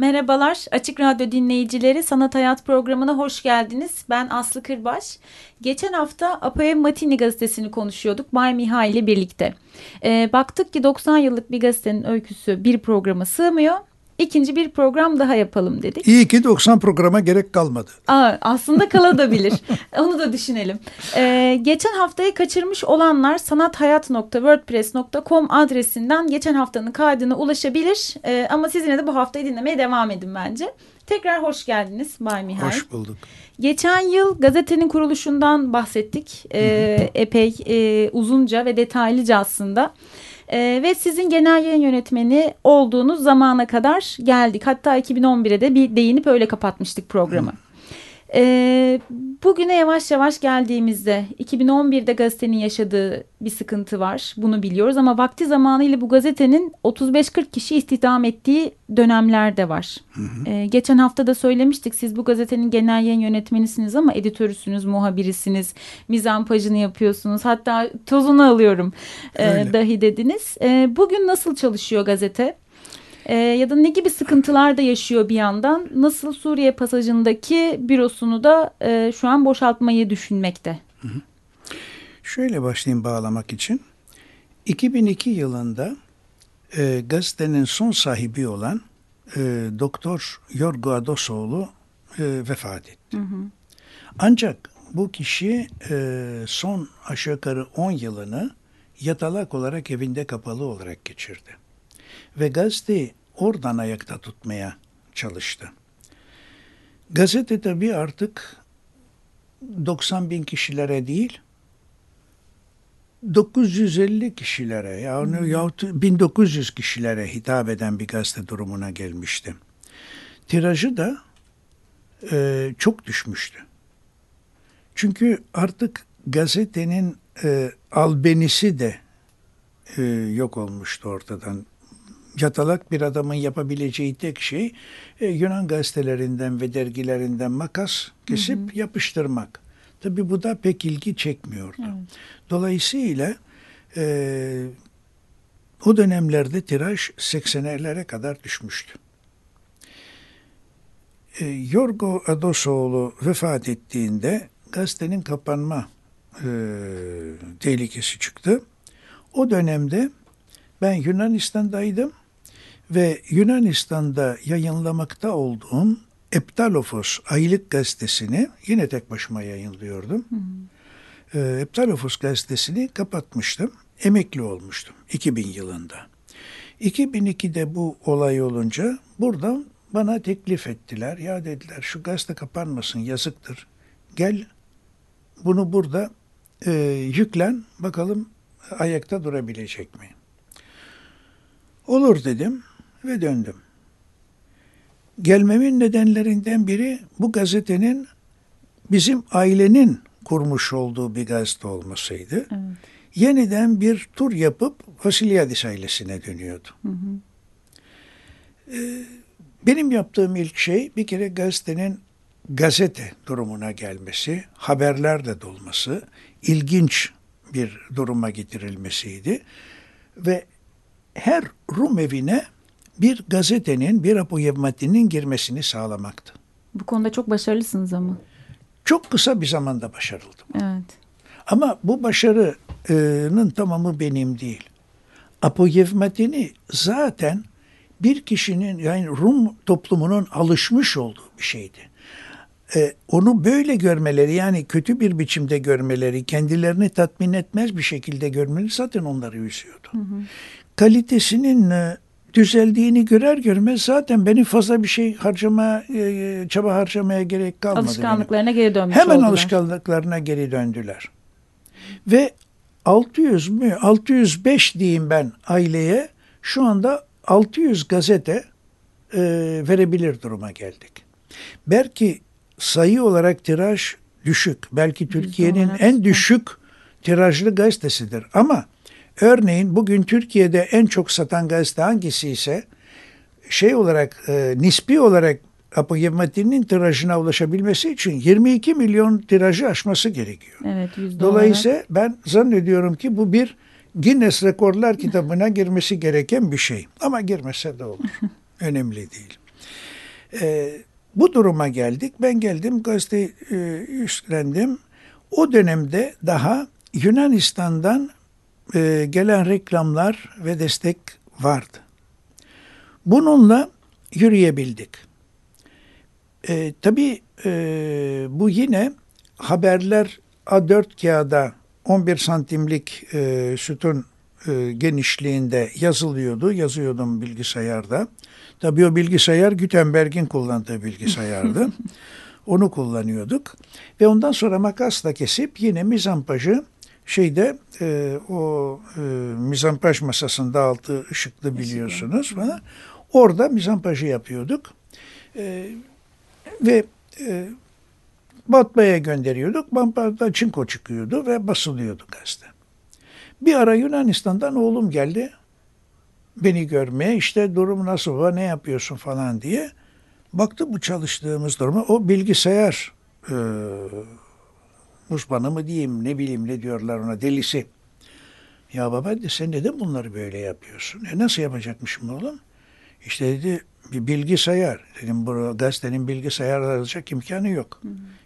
Merhabalar Açık Radyo dinleyicileri Sanat Hayat programına hoş geldiniz. Ben Aslı Kırbaş. Geçen hafta Apoem Matini gazetesini konuşuyorduk Bay Miha ile birlikte. E, baktık ki 90 yıllık bir gazetenin öyküsü bir programa sığmıyor ikinci bir program daha yapalım dedik. İyi ki 90 programa gerek kalmadı. Aa, aslında kalabilir. Onu da düşünelim. Ee, geçen haftayı kaçırmış olanlar sanathayat.wordpress.com adresinden geçen haftanın kaydına ulaşabilir. Ee, ama siz yine de bu haftayı dinlemeye devam edin bence. Tekrar hoş geldiniz Bay Mihay. Hoş bulduk. Geçen yıl gazetenin kuruluşundan bahsettik. Ee, epey e, uzunca ve detaylıca aslında. E, ve sizin genel yayın yönetmeni olduğunuz zamana kadar geldik. Hatta 2011'e de bir değinip öyle kapatmıştık programı. Hmm. E, bugüne yavaş yavaş geldiğimizde 2011'de gazetenin yaşadığı bir sıkıntı var. Bunu biliyoruz ama vakti zamanıyla bu gazetenin 35-40 kişi istihdam ettiği dönemler de var. Hı hı. E, geçen hafta da söylemiştik siz bu gazetenin genel yayın yönetmenisiniz ama editörüsünüz, muhabirisiniz, mizampajını yapıyorsunuz. Hatta tozunu alıyorum e, dahi dediniz. E, bugün nasıl çalışıyor gazete? E, ya da ne gibi sıkıntılar da yaşıyor bir yandan? Nasıl Suriye pasajındaki bürosunu da e, şu an boşaltmayı düşünmekte? Hı hı. Şöyle başlayayım bağlamak için. 2002 yılında e, gazetenin son sahibi olan e, Doktor Yorgo Adosoğlu e, vefat etti. Hı hı. Ancak bu kişi e, son aşağı yukarı 10 yılını yatalak olarak evinde kapalı olarak geçirdi. Ve gazete oradan ayakta tutmaya çalıştı. Gazete tabii artık 90 bin kişilere değil, 950 kişilere yani hmm. yahut 1900 kişilere hitap eden bir gazete durumuna gelmişti. Tirajı da e, çok düşmüştü. Çünkü artık gazetenin e, albenisi de e, yok olmuştu ortadan yatalak bir adamın yapabileceği tek şey e, Yunan gazetelerinden ve dergilerinden makas kesip hı hı. yapıştırmak. Tabi bu da pek ilgi çekmiyordu. Evet. Dolayısıyla e, o dönemlerde tiraj 80'lere kadar düşmüştü. E, Yorgo Adosoğlu vefat ettiğinde gazetenin kapanma e, tehlikesi çıktı. O dönemde ben Yunanistan'daydım ve Yunanistan'da yayınlamakta olduğum Eptalofos aylık gazetesini yine tek başıma yayınlıyordum. Hı hı. E, Eptalofos gazetesini kapatmıştım. Emekli olmuştum 2000 yılında. 2002'de bu olay olunca buradan bana teklif ettiler. Ya dediler şu gazete kapanmasın yazıktır. Gel bunu burada e, yüklen bakalım ayakta durabilecek mi? Olur dedim ve döndüm. Gelmemin nedenlerinden biri bu gazetenin bizim ailenin kurmuş olduğu bir gazete olmasıydı. Evet. Yeniden bir tur yapıp Vasilyadis ailesine dönüyordu. Hı hı. Ee, benim yaptığım ilk şey bir kere gazetenin gazete durumuna gelmesi, haberlerde dolması, ilginç bir duruma getirilmesiydi. Ve her Rum evine bir gazetenin, bir apoyevmatinin girmesini sağlamaktı. Bu konuda çok başarılısınız ama. Çok kısa bir zamanda başarıldım. Evet. Ama bu başarının tamamı benim değil. Apoyevmatini zaten bir kişinin yani Rum toplumunun alışmış olduğu bir şeydi. Ee, onu böyle görmeleri yani kötü bir biçimde görmeleri, kendilerini tatmin etmez bir şekilde görmeleri zaten onları üzüyordu. Hı hı. Kalitesinin e, düzeldiğini görer görmez zaten benim fazla bir şey harcama e, çaba harcamaya gerek kalmadı. Alışkanlıklarına benim. geri dönmüş Hemen oldular. alışkanlıklarına geri döndüler. Ve 600 mü 605 diyeyim ben aileye şu anda 600 gazete e, verebilir duruma geldik. Belki sayı olarak tiraj düşük. Belki Türkiye'nin en düşük tirajlı gazetesidir. Ama örneğin bugün Türkiye'de en çok satan gazete hangisi ise şey olarak e, nispi olarak Apoyevmatin'in tirajına ulaşabilmesi için 22 milyon tirajı aşması gerekiyor. Evet Dolayısıyla ben zannediyorum ki bu bir Guinness Rekorlar kitabına girmesi gereken bir şey. Ama girmese de olur. Önemli değil. Ee, bu duruma geldik. Ben geldim gazeteyi e, üstlendim. O dönemde daha Yunanistan'dan e, gelen reklamlar ve destek vardı. Bununla yürüyebildik. E, tabii e, bu yine haberler A4 kağıda 11 santimlik e, sütun e, genişliğinde yazılıyordu. Yazıyordum bilgisayarda. Tabii o bilgisayar Gutenberg'in kullandığı bilgisayardı. Onu kullanıyorduk. Ve ondan sonra makasla kesip yine mizampajı şeyde e, o e, mizampaj masasında altı ışıklı biliyorsunuz bana. Orada mizampajı yapıyorduk. E, ve e, Batmaya gönderiyorduk. Bamparda çinko çıkıyordu ve basılıyordu gazete. Bir ara Yunanistan'dan oğlum geldi. Beni görmeye işte durum nasıl var ne yapıyorsun falan diye. Baktı bu çalıştığımız duruma. O bilgisayar e, uzmanı mı diyeyim ne bileyim ne diyorlar ona delisi. Ya baba de sen neden bunları böyle yapıyorsun? E nasıl yapacakmışım oğlum? İşte dedi bir bilgisayar. Dedim bu gazetenin bilgisayar alacak imkanı yok.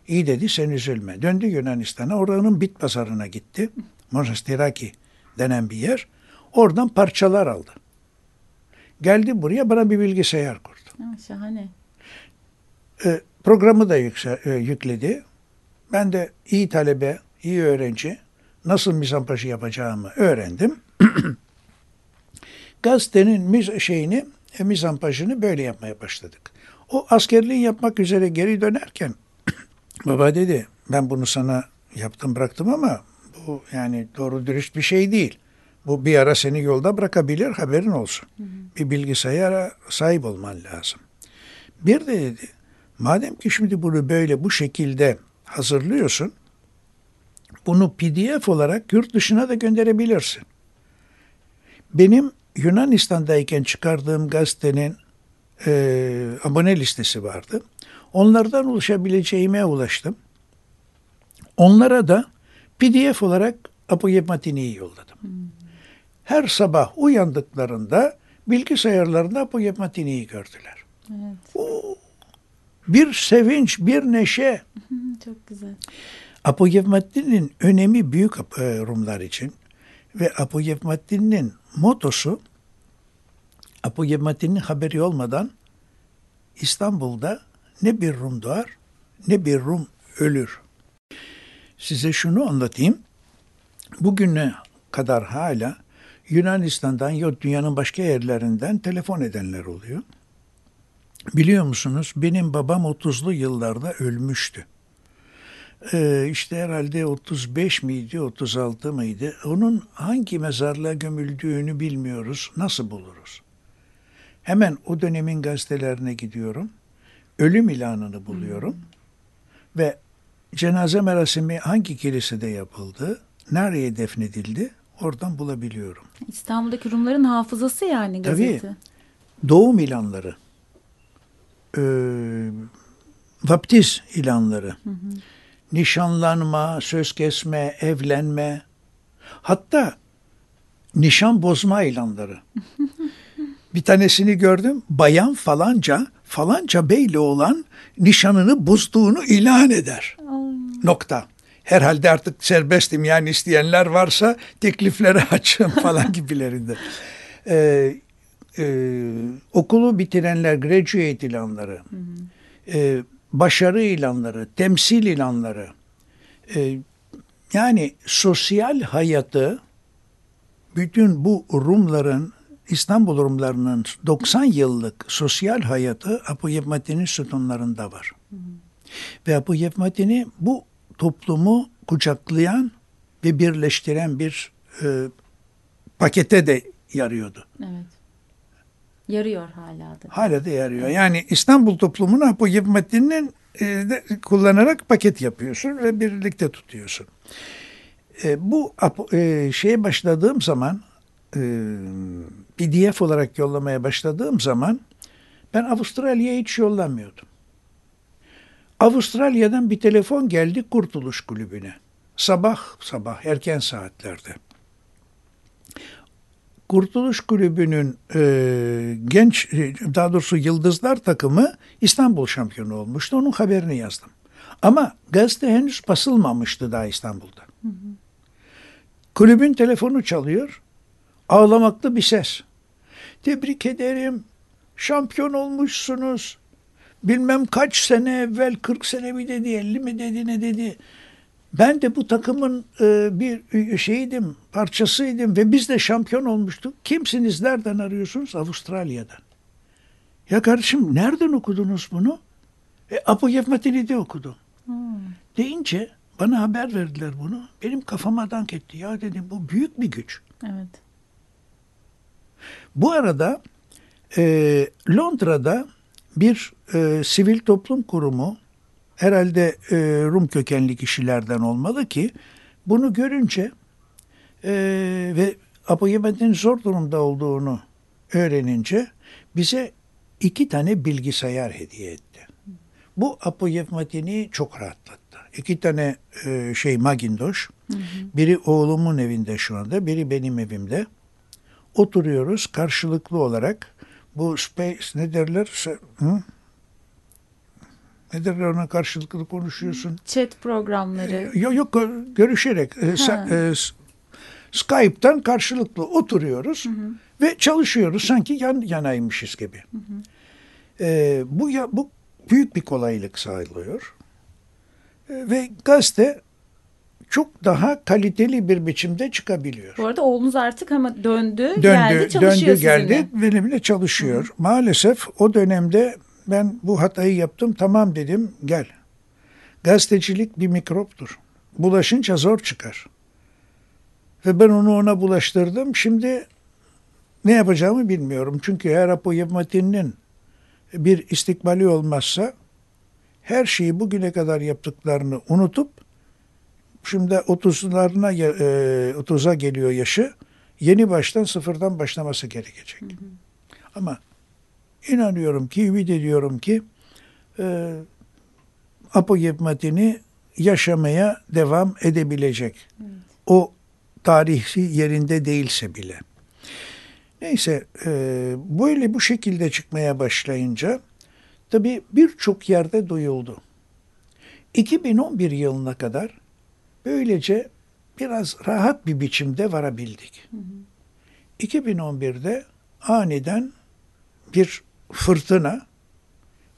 İyi dedi sen üzülme. Döndü Yunanistan'a oranın bit pazarına gitti. Monastiraki denen bir yer. Oradan parçalar aldı. Geldi buraya bana bir bilgisayar kurdu. Ha, şahane. E, programı da yükse, e, yükledi. Ben de iyi talebe, iyi öğrenci nasıl mizampajı yapacağımı öğrendim. Gazetenin miz şeyini, e, mizampajını böyle yapmaya başladık. O askerliği yapmak üzere geri dönerken baba dedi ben bunu sana yaptım bıraktım ama bu yani doğru dürüst bir şey değil. Bu bir ara seni yolda bırakabilir haberin olsun. Bir bilgisayara sahip olman lazım. Bir de dedi madem ki şimdi bunu böyle bu şekilde hazırlıyorsun bunu PDF olarak yurt dışına da gönderebilirsin. Benim Yunanistan'dayken çıkardığım gazetenin e, abone listesi vardı. Onlardan ulaşabileceğime ulaştım. Onlara da PDF olarak Apoyevmatini'yi yolladım. Her sabah uyandıklarında bilgisayarlarında Apoyevmatini'yi gördüler. Evet. Bir sevinç, bir neşe. Çok güzel. Apoyevmatini'nin önemi büyük e, Rumlar için ve Apoyevmatini'nin motosu Apoyevmatini'nin haberi olmadan İstanbul'da ne bir Rum doğar ne bir Rum ölür. Size şunu anlatayım. Bugüne kadar hala Yunanistan'dan ya dünyanın başka yerlerinden telefon edenler oluyor. Biliyor musunuz benim babam 30'lu yıllarda ölmüştü. Ee, işte herhalde 35 miydi 36 mıydı? Onun hangi mezarlığa gömüldüğünü bilmiyoruz. Nasıl buluruz? Hemen o dönemin gazetelerine gidiyorum. Ölüm ilanını buluyorum. Ve cenaze merasimi hangi kilisede yapıldı? Nereye defnedildi? Oradan bulabiliyorum. İstanbul'daki Rumların hafızası yani Tabii. gazete. Doğum ilanları, e, vaptiz ilanları, nişanlanma, söz kesme, evlenme, hatta nişan bozma ilanları. Bir tanesini gördüm. Bayan falanca, falanca beyle olan nişanını bozduğunu ilan eder. Nokta. Herhalde artık serbestim yani isteyenler varsa teklifleri açın falan gibilerinde. Ee, e, okulu bitirenler graduate ilanları, e, başarı ilanları, temsil ilanları, e, yani sosyal hayatı bütün bu Rumların, İstanbul Rumlarının 90 yıllık sosyal hayatı Apo Yevmati'nin sütunlarında var. Ve Apo Yevmati'ni bu toplumu kucaklayan ve birleştiren bir e, pakete de yarıyordu. Evet. Yarıyor hala da. Hala da yarıyor. Yani İstanbul toplumunu Apo Yevmettin'in e, kullanarak paket yapıyorsun ve birlikte tutuyorsun. E, bu e, şeye başladığım zaman e, PDF olarak yollamaya başladığım zaman ben Avustralya'ya hiç yollamıyordum. Avustralya'dan bir telefon geldi Kurtuluş Kulübü'ne. Sabah sabah erken saatlerde. Kurtuluş Kulübü'nün e, genç, e, daha doğrusu Yıldızlar takımı İstanbul şampiyonu olmuştu. Onun haberini yazdım. Ama gazete henüz basılmamıştı daha İstanbul'da. Kulübün telefonu çalıyor. Ağlamaklı bir ses. Tebrik ederim. Şampiyon olmuşsunuz. Bilmem kaç sene evvel 40 sene mi dedi 50 mi dedi ne dedi. Ben de bu takımın e, bir şeyiydim, parçasıydım ve biz de şampiyon olmuştuk. Kimsiniz, nereden arıyorsunuz? Avustralya'dan. Ya kardeşim nereden okudunuz bunu? E, Apo Yevmetini'de okudum. Deyince bana haber verdiler bunu. Benim kafama dank etti. Ya dedim bu büyük bir güç. Evet. Bu arada e, Londra'da bir e, sivil toplum kurumu herhalde e, Rum kökenli kişilerden olmalı ki bunu görünce e, ve Abu Yemed'in zor durumda olduğunu öğrenince bize iki tane bilgisayar hediye etti. Bu Apo Yevmettin'i çok rahatlattı. İki tane e, şey Macintosh. Biri oğlumun evinde şu anda, biri benim evimde. Oturuyoruz karşılıklı olarak. Bu space ne derler? Hı? Ne derler ona karşılıklı konuşuyorsun? Chat programları. Yok yok görüşerek e, sa- e, Skype'tan karşılıklı oturuyoruz ve çalışıyoruz sanki yan yanaymışız gibi. E, bu ya bu büyük bir kolaylık sağlıyor. E, ve gazete çok daha kaliteli bir biçimde çıkabiliyor. Bu arada oğlunuz artık ama döndü, Döndü, geldi çalışıyor döndü geldi sizinle. benimle çalışıyor. Maalesef o dönemde ben bu hatayı yaptım. Tamam dedim gel. Gazetecilik bir mikroptur. Bulaşınca zor çıkar. Ve ben onu ona bulaştırdım. Şimdi ne yapacağımı bilmiyorum. Çünkü eğer Apo Yevmatin'in bir istikbali olmazsa her şeyi bugüne kadar yaptıklarını unutup şimdi 30'larına ge- e, 30'a geliyor yaşı. Yeni baştan sıfırdan başlaması gerekecek. Ama inanıyorum ki, ümit ediyorum ki e, Apo Yevmatin'i yaşamaya devam edebilecek. O tarihi yerinde değilse bile. Neyse e, böyle bu şekilde çıkmaya başlayınca tabii birçok yerde duyuldu. 2011 yılına kadar böylece biraz rahat bir biçimde varabildik. 2011'de aniden bir fırtına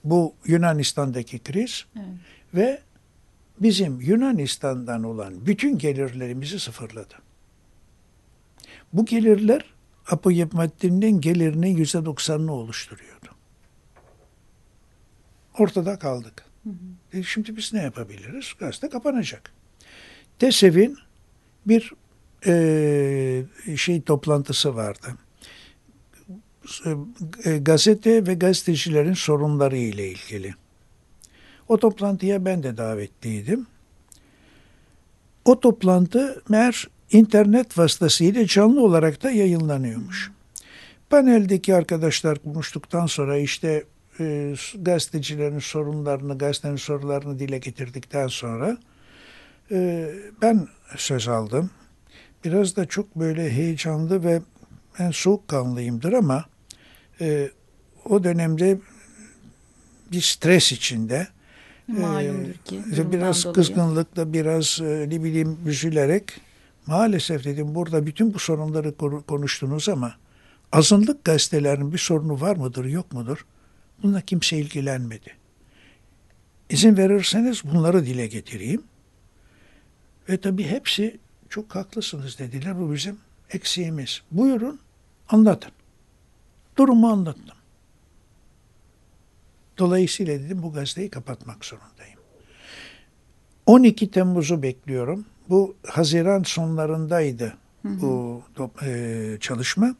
bu Yunanistan'daki kriz Evet. ve bizim Yunanistan'dan olan bütün gelirlerimizi sıfırladı. Bu gelirler Apo Yevmettin'in gelirinin yüzde doksanını oluşturuyordu. Ortada kaldık. E şimdi biz ne yapabiliriz? Gazete kapanacak. TESEV'in bir e, şey toplantısı vardı. E, gazete ve gazetecilerin sorunları ile ilgili. O toplantıya ben de davetliydim. O toplantı meğer internet vasıtasıyla canlı olarak da yayınlanıyormuş. Paneldeki arkadaşlar konuştuktan sonra işte e, gazetecilerin sorunlarını, gazetenin sorularını dile getirdikten sonra e, ben söz aldım. Biraz da çok böyle heyecanlı ve ben soğukkanlıyımdır ama e, o dönemde bir stres içinde Malumdur ki. durumdan biraz dolayı. kızgınlıkla biraz e, ne bileyim üzülerek maalesef dedim burada bütün bu sorunları konu- konuştunuz ama azınlık gazetelerin bir sorunu var mıdır yok mudur? Bununla kimse ilgilenmedi. İzin verirseniz bunları dile getireyim. Ve tabii hepsi çok haklısınız dediler. Bu bizim eksiğimiz. Buyurun anlatın. Durumu anlattım. Dolayısıyla dedim bu gazeteyi kapatmak zorundayım. 12 Temmuz'u bekliyorum. Bu Haziran sonlarındaydı bu e, çalışma.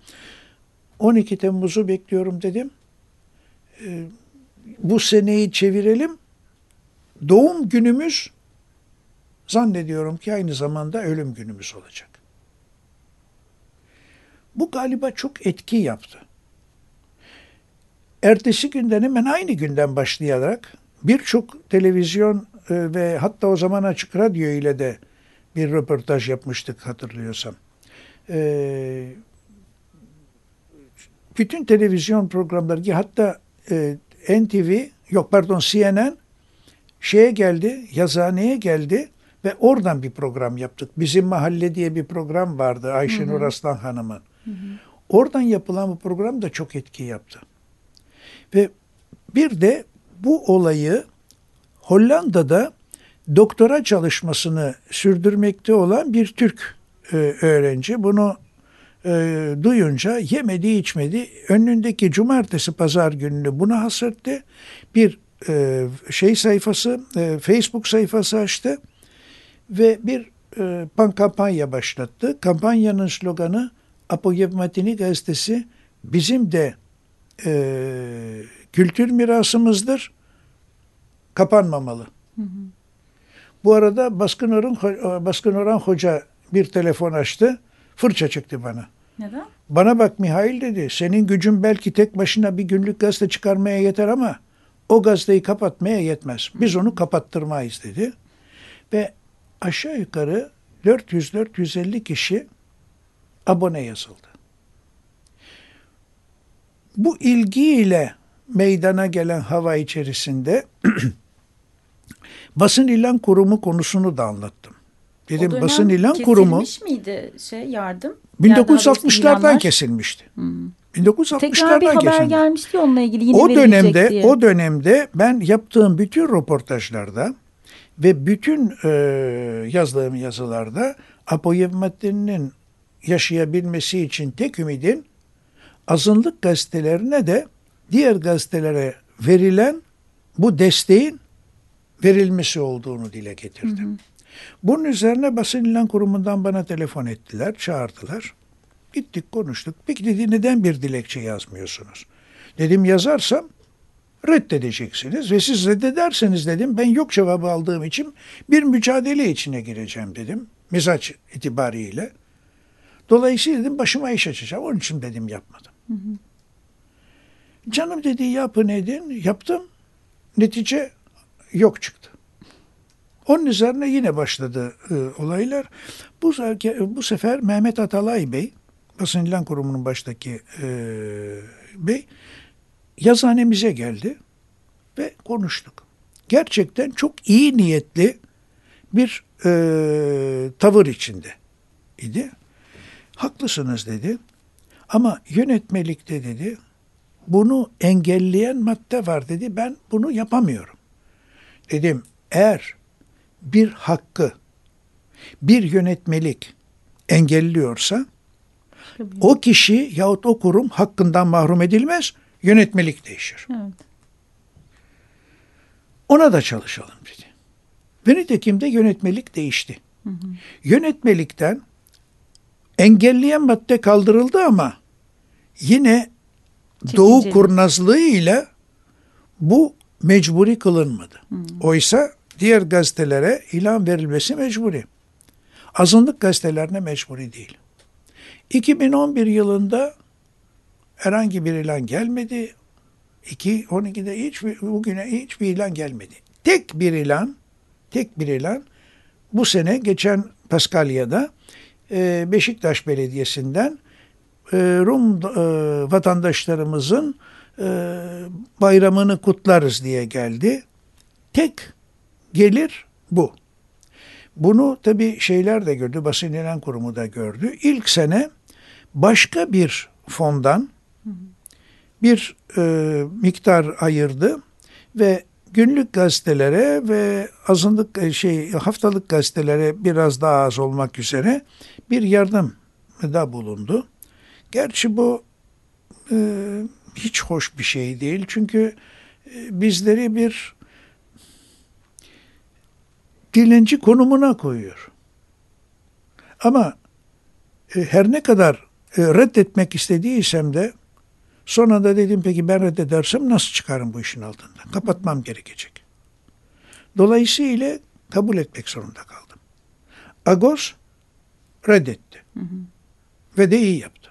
12 Temmuz'u bekliyorum dedim. E, bu seneyi çevirelim. Doğum günümüz zannediyorum ki aynı zamanda ölüm günümüz olacak. Bu galiba çok etki yaptı. Ertesi günden hemen aynı günden başlayarak birçok televizyon e, ve hatta o zaman açık radyo ile de bir röportaj yapmıştık hatırlıyorsam. E, bütün televizyon programları ki hatta e, NTV yok pardon CNN şeye geldi yazıhaneye geldi ve oradan bir program yaptık. Bizim Mahalle diye bir program vardı Ayşenur Aslan Hanım'ın. Oradan yapılan bu program da çok etki yaptı. Ve bir de bu olayı Hollanda'da doktora çalışmasını sürdürmekte olan bir Türk e, öğrenci bunu e, duyunca yemedi içmedi önündeki cumartesi pazar gününü buna hasretti. Bir e, şey sayfası e, Facebook sayfası açtı ve bir e, pan kampanya başlattı. Kampanyanın sloganı Apogevmatini gazetesi bizim de e, kültür mirasımızdır, kapanmamalı. Hı hı. Bu arada Baskın Orhan, Baskın Orhan Hoca bir telefon açtı, fırça çıktı bana. Neden? Bana bak Mihail dedi, senin gücün belki tek başına bir günlük gazete çıkarmaya yeter ama o gazeteyi kapatmaya yetmez. Biz onu kapattırmayız dedi. Ve aşağı yukarı 400-450 kişi abone yazıldı. Bu ilgiyle meydana gelen hava içerisinde basın ilan kurumu konusunu da anlattım. Dedim basın ilan kurumu miydi şey yardım? 1960'lardan kesilmişti. Hmm. 1960'lardan Tekrar bir haber kesildi. gelmişti onunla ilgili yine o dönemde diye. o dönemde ben yaptığım bütün röportajlarda ve bütün e, yazdığım yazılarda Apoyev maddenin yaşayabilmesi için tek ümidin azınlık gazetelerine de diğer gazetelere verilen bu desteğin verilmesi olduğunu dile getirdim. Hı hı. Bunun üzerine basın ilan kurumundan bana telefon ettiler, çağırdılar. Gittik konuştuk. Peki dedi neden bir dilekçe yazmıyorsunuz? Dedim yazarsam reddedeceksiniz ve siz reddederseniz dedim ben yok cevabı aldığım için bir mücadele içine gireceğim dedim. Mizaç itibariyle. Dolayısıyla dedim başıma iş açacağım. Onun için dedim yapmadım. Hı hı. Canım dedi yapın edin. Yaptım. Netice yok çıktı. Onun üzerine yine başladı e, olaylar. Bu, bu sefer Mehmet Atalay Bey, basın ilan kurumunun baştaki e, bey, yazanemize geldi ve konuştuk. Gerçekten çok iyi niyetli bir e, tavır içinde idi. Haklısınız dedi. Ama yönetmelikte dedi bunu engelleyen madde var dedi. Ben bunu yapamıyorum. Dedim eğer bir hakkı bir yönetmelik engelliyorsa Tabii. o kişi yahut o kurum hakkından mahrum edilmez, yönetmelik değişir. Evet. Ona da çalışalım dedi. Ve nitekim de yönetmelik değişti. Hı hı. Yönetmelikten engelleyen madde kaldırıldı ama yine Çekinceli. Doğu kurnazlığı ile bu mecburi kılınmadı. Hmm. Oysa diğer gazetelere ilan verilmesi mecburi. Azınlık gazetelerine mecburi değil. 2011 yılında herhangi bir ilan gelmedi. 2012'de hiç bugüne hiçbir ilan gelmedi. Tek bir ilan, tek bir ilan bu sene geçen Paskalya'da Beşiktaş Belediyesi'nden e, Rum e, vatandaşlarımızın bayramını kutlarız diye geldi. Tek gelir bu. Bunu tabi şeyler de gördü, basın ilan kurumu da gördü. İlk sene başka bir fondan bir e, miktar ayırdı ve günlük gazetelere ve azınlık şey haftalık gazetelere biraz daha az olmak üzere bir yardım da bulundu. Gerçi bu e, hiç hoş bir şey değil. Çünkü e, bizleri bir dilenci konumuna koyuyor. Ama e, her ne kadar e, reddetmek istediysem de sonra da dedim peki ben reddedersem nasıl çıkarım bu işin altından? Kapatmam gerekecek. Dolayısıyla kabul etmek zorunda kaldım. Agos reddetti. Ve de iyi yaptı.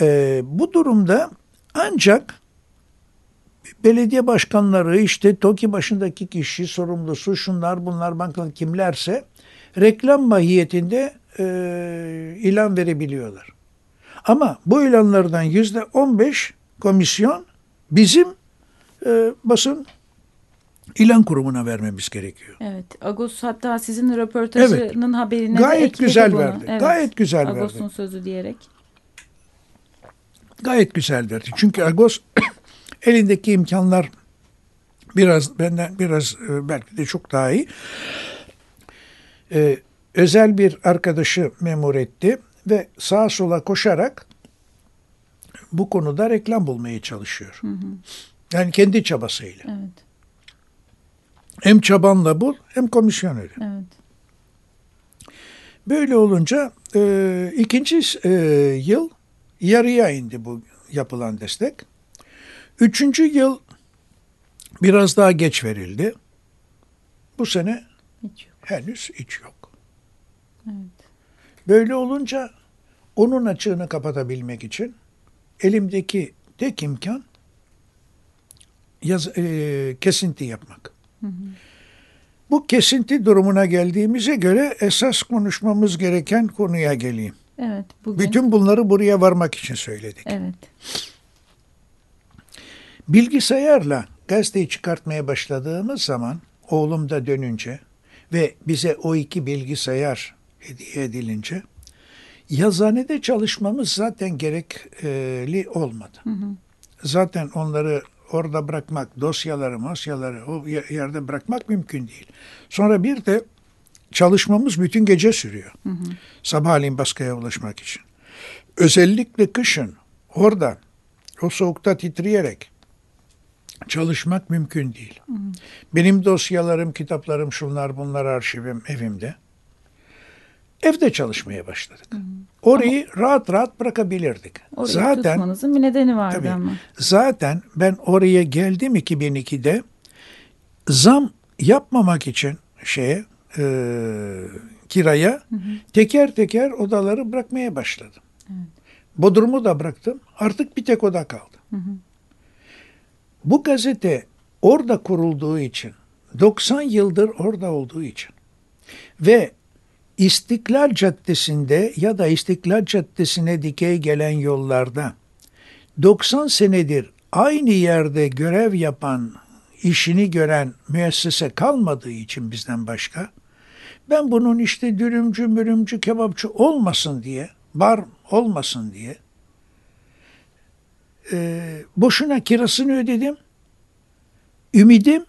Ee, bu durumda ancak belediye başkanları işte TOKİ başındaki kişi sorumlusu şunlar bunlar bankalı kimlerse reklam mahiyetinde e, ilan verebiliyorlar. Ama bu ilanlardan yüzde on beş komisyon bizim e, basın ilan kurumuna vermemiz gerekiyor. Evet. Agos hatta sizin röportajının haberine de Gayet güzel bunu. verdi. Gayet güzel verdi. Agos'un sözü diyerek. Gayet güzel verdi. Çünkü Agos elindeki imkanlar biraz benden biraz e, belki de çok daha iyi. Ee, özel bir arkadaşı memur etti ve sağa sola koşarak bu konuda reklam bulmaya çalışıyor. Yani kendi çabasıyla. Evet. Hem çabanla bul hem komisyon öde. Evet. Böyle olunca e, ikinci e, yıl yarıya indi bu yapılan destek. Üçüncü yıl biraz daha geç verildi. Bu sene Hiç yok. henüz hiç yok. Evet. Böyle olunca onun açığını kapatabilmek için elimdeki tek imkan yaz, e, kesinti yapmak. Bu kesinti durumuna geldiğimize göre esas konuşmamız gereken konuya geleyim. Evet. Bugün. Bütün bunları buraya varmak için söyledik. Evet. Bilgisayarla gazeteyi çıkartmaya başladığımız zaman oğlum da dönünce ve bize o iki bilgisayar hediye edilince yazanede çalışmamız zaten gerekli olmadı. Zaten onları orada bırakmak, dosyaları, dosyaları o yerde bırakmak mümkün değil. Sonra bir de çalışmamız bütün gece sürüyor. Sabahleyin baskıya ulaşmak için. Özellikle kışın orada o soğukta titreyerek çalışmak mümkün değil. Benim dosyalarım, kitaplarım, şunlar bunlar arşivim evimde. Evde çalışmaya başladık. Orayı rahat rahat bırakabilirdik. Orayı zaten tutmanızın bir nedeni vardı Tabii. ama. Zaten ben oraya geldim 2002'de zam yapmamak için şeye e, kiraya teker teker odaları bırakmaya başladım. Bodrumu da bıraktım. Artık bir tek oda kaldı. Bu gazete orada kurulduğu için 90 yıldır orada olduğu için ve İstiklal Caddesi'nde ya da İstiklal Caddesi'ne dikey gelen yollarda 90 senedir aynı yerde görev yapan, işini gören müessese kalmadığı için bizden başka, ben bunun işte dürümcü, mürümcü, kebapçı olmasın diye, bar olmasın diye, e, boşuna kirasını ödedim. Ümidim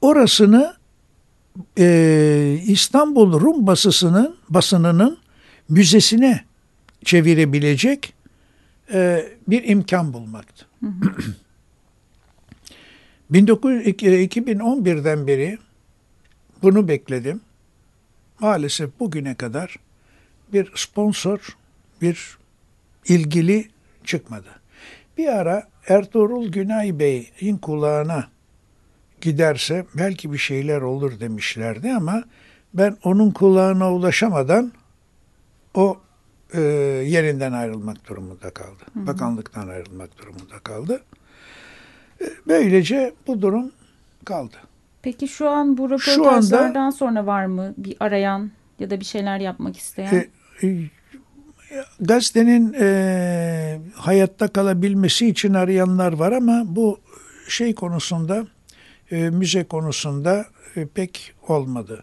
orasını e, İstanbul Rum basısının basınının müzesine çevirebilecek e, bir imkan bulmaktı. 19, 2011'den beri bunu bekledim. Maalesef bugüne kadar bir sponsor, bir ilgili çıkmadı. Bir ara Ertuğrul Günay Bey'in kulağına giderse belki bir şeyler olur demişlerdi ama ben onun kulağına ulaşamadan o e, yerinden ayrılmak durumunda kaldı. Bakanlıktan ayrılmak durumunda kaldı. E, böylece bu durum kaldı. Peki şu an bu Şu anda- röportajlardan sonra var mı bir arayan ya da bir şeyler yapmak isteyen? E, e, gazetenin e, hayatta kalabilmesi için arayanlar var ama bu şey konusunda e, müze konusunda e, pek olmadı.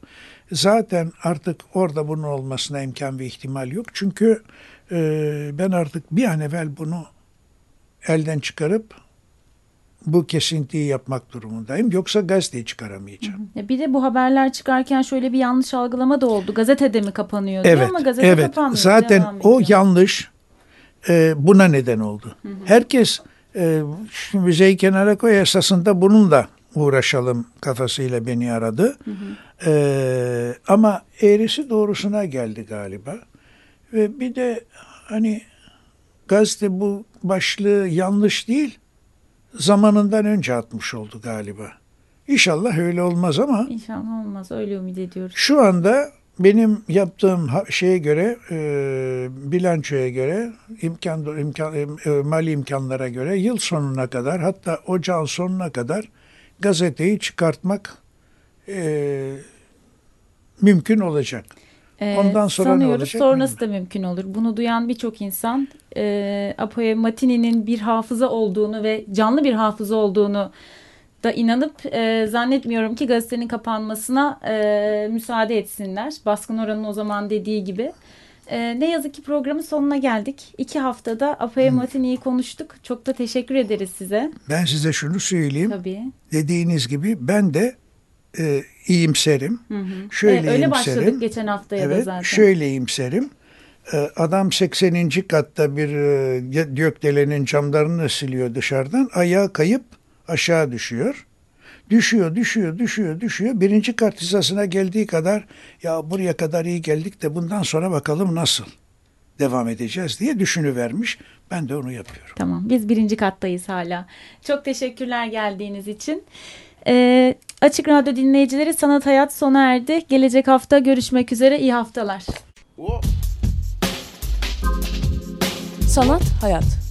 Zaten artık orada bunun olmasına imkan ve ihtimal yok. Çünkü e, ben artık bir an evvel bunu elden çıkarıp bu kesintiyi yapmak durumundayım. Yoksa gazeteyi çıkaramayacağım. Ya bir de bu haberler çıkarken şöyle bir yanlış algılama da oldu. Gazetede mi kapanıyor diye Evet, ama gazete evet. kapanmıyor. Zaten o yanlış e, buna neden oldu. Herkes e, müzeyi kenara koy esasında bununla uğraşalım kafasıyla beni aradı. Ee, ama eğrisi doğrusuna geldi galiba. Ve bir de hani gazete bu başlığı yanlış değil, zamanından önce atmış oldu galiba. İnşallah öyle olmaz ama İnşallah olmaz. Öyle ümit ediyoruz. şu anda benim yaptığım şeye göre, e, bilançoya göre, imkan, imkan e, mali imkanlara göre yıl sonuna kadar hatta ocağın sonuna kadar gazeteyi çıkartmak e, mümkün olacak. Ee, Ondan sonra ne sanıyoruz olacak sonrası da mümkün olur. Bunu duyan birçok insan e, Apoe Matini'nin bir hafıza olduğunu ve canlı bir hafıza olduğunu da inanıp e, zannetmiyorum ki gazetenin kapanmasına e, müsaade etsinler. Baskın oranın o zaman dediği gibi. E, ne yazık ki programın sonuna geldik. İki haftada Apoe Matini'yi konuştuk. Çok da teşekkür ederiz size. Ben size şunu söyleyeyim. Tabii. Dediğiniz gibi ben de e, iyimserim. Hı hı. Şöyle Evet, öyle iyimserim. başladık geçen haftaya da Evet, zaten. şöyle iyimserim. Ee, Adam 80. katta bir e, gökdelenin camlarını siliyor dışarıdan. Ayağı kayıp aşağı düşüyor. Düşüyor, düşüyor, düşüyor, düşüyor. Birinci kat hizasına geldiği kadar ya buraya kadar iyi geldik de bundan sonra bakalım nasıl devam edeceğiz diye düşünüvermiş. Ben de onu yapıyorum. Tamam biz birinci kattayız hala. Çok teşekkürler geldiğiniz için. Ee, Açık Radyo dinleyicileri Sanat Hayat sona erdi. Gelecek hafta görüşmek üzere. İyi haftalar. Sanat, hayat.